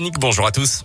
Bonjour à tous.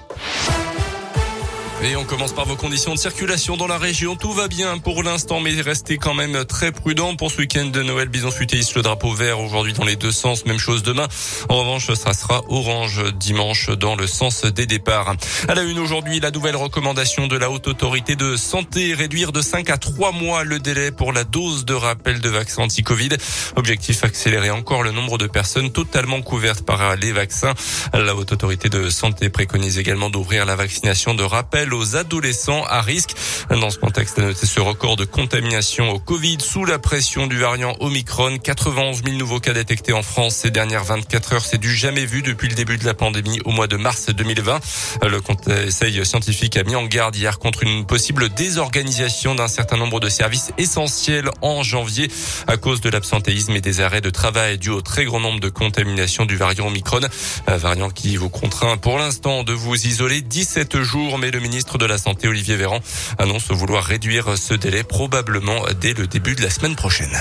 Et on commence par vos conditions de circulation dans la région. Tout va bien pour l'instant, mais restez quand même très prudent pour ce week-end de Noël. Bison futé le drapeau vert aujourd'hui dans les deux sens. Même chose demain. En revanche, ça sera orange dimanche dans le sens des départs. À la une aujourd'hui, la nouvelle recommandation de la haute autorité de santé, réduire de 5 à 3 mois le délai pour la dose de rappel de vaccin anti-Covid. Objectif accélérer encore le nombre de personnes totalement couvertes par les vaccins. La haute autorité de santé préconise également d'ouvrir la vaccination de rappel aux adolescents à risque. Dans ce contexte, à noter ce record de contamination au Covid sous la pression du variant Omicron. 91 000 nouveaux cas détectés en France ces dernières 24 heures. C'est du jamais vu depuis le début de la pandémie au mois de mars 2020. Le conseil scientifique a mis en garde hier contre une possible désorganisation d'un certain nombre de services essentiels en janvier à cause de l'absentéisme et des arrêts de travail dû au très grand nombre de contaminations du variant Omicron. Un variant qui vous contraint pour l'instant de vous isoler 17 jours, mais le ministre ministre de la Santé, Olivier Véran, annonce vouloir réduire ce délai probablement dès le début de la semaine prochaine.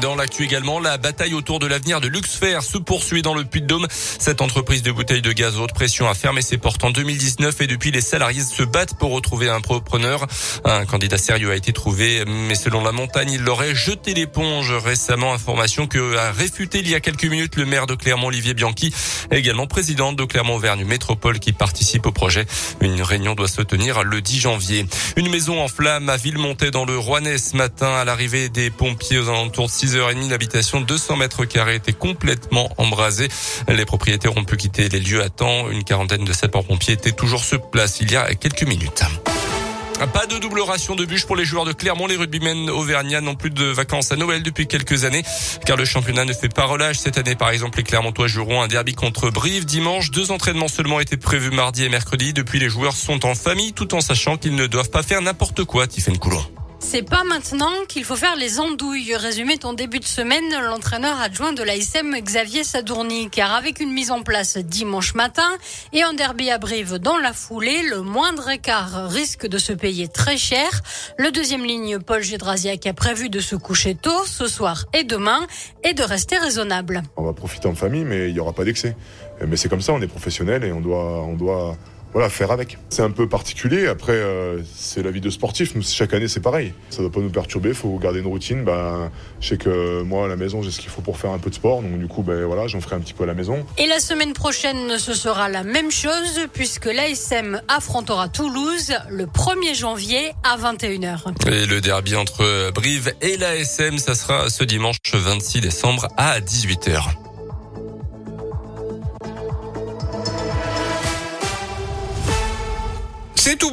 Dans l'actu également, la bataille autour de l'avenir de Luxfer se poursuit dans le Puy-de-Dôme. Cette entreprise de bouteilles de gaz haute pression a fermé ses portes en 2019 et depuis les salariés se battent pour retrouver un propreneur. Un candidat sérieux a été trouvé, mais selon la montagne, il l'aurait jeté l'éponge récemment. Information que a réfuté il y a quelques minutes le maire de Clermont, Olivier Bianchi, également président de Clermont-Auvergne Métropole qui participe au projet. Une réunion doit se tenir le 10 janvier. Une maison en flammes à Villemontais dans le Rouennais ce matin à l'arrivée des pompiers aux alentours 6h30, l'habitation de 200 mètres carrés était complètement embrasée. Les propriétaires ont pu quitter les lieux à temps. Une quarantaine de sapeurs-pompiers étaient toujours sur place il y a quelques minutes. Pas de double ration de bûches pour les joueurs de Clermont. Les rugbymen auvergnats n'ont plus de vacances à Noël depuis quelques années, car le championnat ne fait pas relâche. Cette année, par exemple, les Clermontois joueront un derby contre Brive dimanche. Deux entraînements seulement étaient prévus mardi et mercredi. Depuis, les joueurs sont en famille, tout en sachant qu'ils ne doivent pas faire n'importe quoi. Tiffen Coulon. C'est pas maintenant qu'il faut faire les andouilles. Résumé ton début de semaine, l'entraîneur adjoint de l'ASM Xavier Sadourny, car avec une mise en place dimanche matin et un derby à Brive dans la foulée, le moindre écart risque de se payer très cher. Le deuxième ligne, Paul Gédrasiak, a prévu de se coucher tôt ce soir et demain et de rester raisonnable. On va profiter en famille, mais il n'y aura pas d'excès. Mais c'est comme ça, on est professionnel et on doit, on doit voilà, faire avec. C'est un peu particulier. Après, euh, c'est la vie de sportif. Nous, chaque année, c'est pareil. Ça ne doit pas nous perturber. Il faut garder une routine. Ben, je sais que moi, à la maison, j'ai ce qu'il faut pour faire un peu de sport. Donc, du coup, ben, voilà, j'en ferai un petit peu à la maison. Et la semaine prochaine, ce sera la même chose puisque l'ASM affrontera Toulouse le 1er janvier à 21h. Et le derby entre Brive et l'ASM, ça sera ce dimanche 26 décembre à 18h. Tout bon.